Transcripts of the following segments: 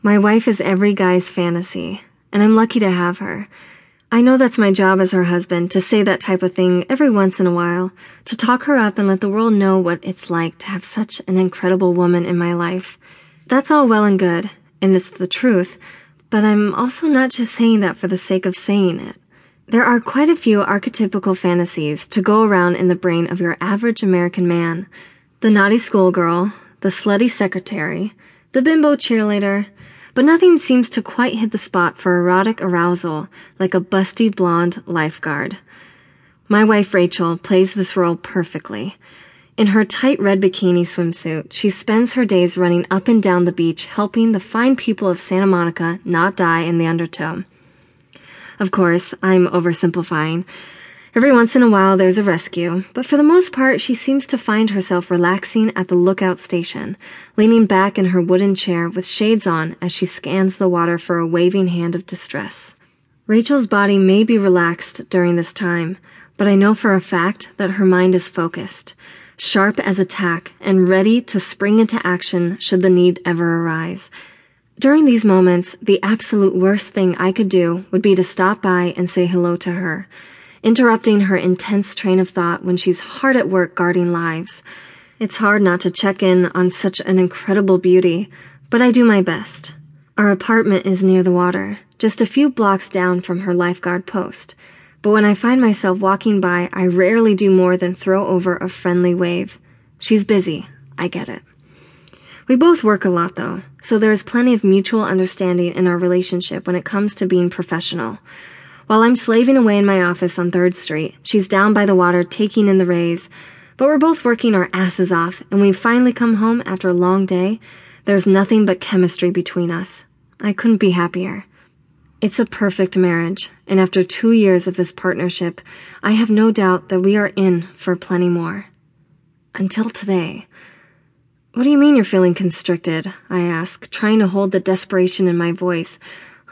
My wife is every guy's fantasy, and I'm lucky to have her. I know that's my job as her husband to say that type of thing every once in a while, to talk her up and let the world know what it's like to have such an incredible woman in my life. That's all well and good, and it's the truth, but I'm also not just saying that for the sake of saying it. There are quite a few archetypical fantasies to go around in the brain of your average American man the naughty schoolgirl, the slutty secretary, the bimbo cheerleader, but nothing seems to quite hit the spot for erotic arousal like a busty blonde lifeguard. My wife Rachel plays this role perfectly. In her tight red bikini swimsuit, she spends her days running up and down the beach helping the fine people of Santa Monica not die in the undertow. Of course, I'm oversimplifying. Every once in a while there's a rescue, but for the most part she seems to find herself relaxing at the lookout station, leaning back in her wooden chair with shades on as she scans the water for a waving hand of distress. Rachel's body may be relaxed during this time, but I know for a fact that her mind is focused, sharp as a tack, and ready to spring into action should the need ever arise. During these moments, the absolute worst thing I could do would be to stop by and say hello to her interrupting her intense train of thought when she's hard at work guarding lives. It's hard not to check in on such an incredible beauty, but I do my best. Our apartment is near the water, just a few blocks down from her lifeguard post. But when I find myself walking by, I rarely do more than throw over a friendly wave. She's busy. I get it. We both work a lot, though, so there is plenty of mutual understanding in our relationship when it comes to being professional. While I'm slaving away in my office on 3rd Street, she's down by the water taking in the rays. But we're both working our asses off, and we've finally come home after a long day. There's nothing but chemistry between us. I couldn't be happier. It's a perfect marriage, and after two years of this partnership, I have no doubt that we are in for plenty more. Until today. What do you mean you're feeling constricted? I ask, trying to hold the desperation in my voice.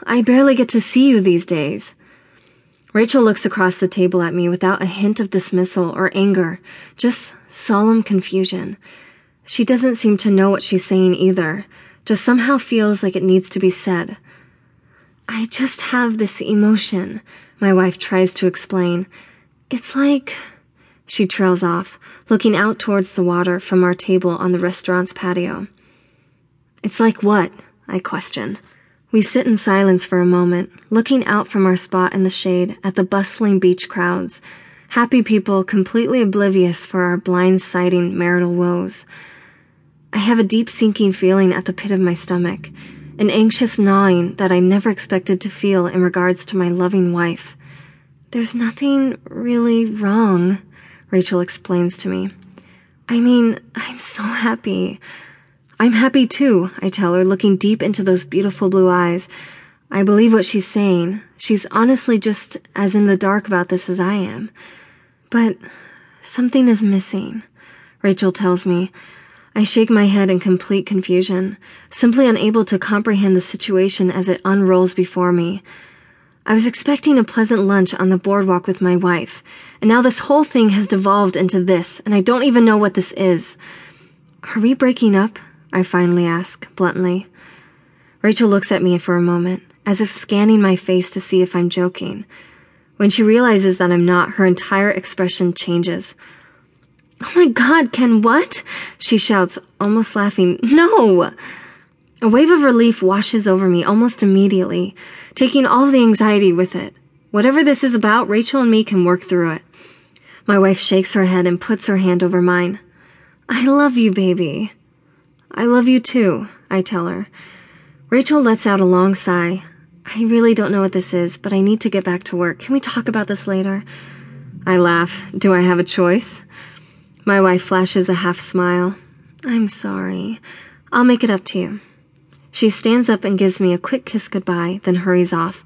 I barely get to see you these days. Rachel looks across the table at me without a hint of dismissal or anger, just solemn confusion. She doesn't seem to know what she's saying either, just somehow feels like it needs to be said. I just have this emotion, my wife tries to explain. It's like. She trails off, looking out towards the water from our table on the restaurant's patio. It's like what? I question. We sit in silence for a moment, looking out from our spot in the shade at the bustling beach crowds, happy people completely oblivious for our blindsiding marital woes. I have a deep sinking feeling at the pit of my stomach, an anxious gnawing that I never expected to feel in regards to my loving wife. There's nothing really wrong, Rachel explains to me. I mean, I'm so happy. I'm happy too, I tell her, looking deep into those beautiful blue eyes. I believe what she's saying. She's honestly just as in the dark about this as I am. But something is missing, Rachel tells me. I shake my head in complete confusion, simply unable to comprehend the situation as it unrolls before me. I was expecting a pleasant lunch on the boardwalk with my wife, and now this whole thing has devolved into this, and I don't even know what this is. Are we breaking up? I finally ask, bluntly. Rachel looks at me for a moment, as if scanning my face to see if I'm joking. When she realizes that I'm not, her entire expression changes. Oh my god, Ken, what? She shouts, almost laughing. No! A wave of relief washes over me almost immediately, taking all the anxiety with it. Whatever this is about, Rachel and me can work through it. My wife shakes her head and puts her hand over mine. I love you, baby. I love you too, I tell her. Rachel lets out a long sigh. I really don't know what this is, but I need to get back to work. Can we talk about this later? I laugh. Do I have a choice? My wife flashes a half smile. I'm sorry. I'll make it up to you. She stands up and gives me a quick kiss goodbye, then hurries off.